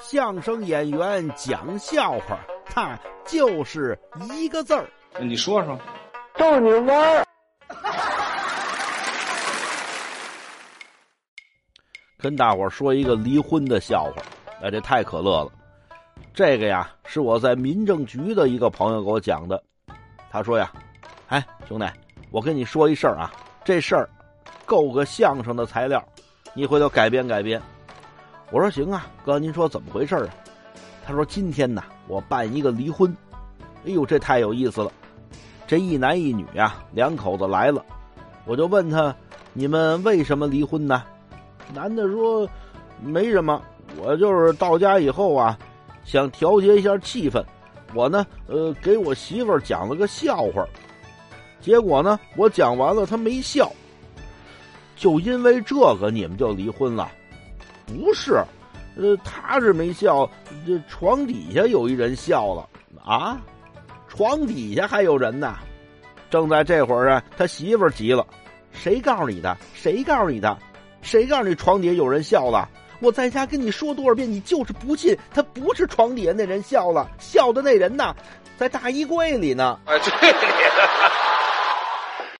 相声演员讲笑话，他就是一个字儿。你说说，逗你玩儿。跟大伙儿说一个离婚的笑话，哎，这太可乐了。这个呀，是我在民政局的一个朋友给我讲的。他说呀：“哎，兄弟，我跟你说一事儿啊，这事儿够个相声的材料，你回头改编改编。”我说：“行啊，哥，您说怎么回事啊？”他说：“今天呢，我办一个离婚。哎呦，这太有意思了。这一男一女啊，两口子来了，我就问他：你们为什么离婚呢？男的说：没什么，我就是到家以后啊。”想调节一下气氛，我呢，呃，给我媳妇儿讲了个笑话，结果呢，我讲完了，她没笑。就因为这个，你们就离婚了？不是，呃，他是没笑，这床底下有一人笑了啊，床底下还有人呢。正在这会儿啊，他媳妇急了：“谁告诉你的？谁告诉你的？谁告诉你床底下有人笑了？”我在家跟你说多少遍，你就是不信。他不是床底下那人笑了，笑的那人呢，在大衣柜里呢。啊哎，对。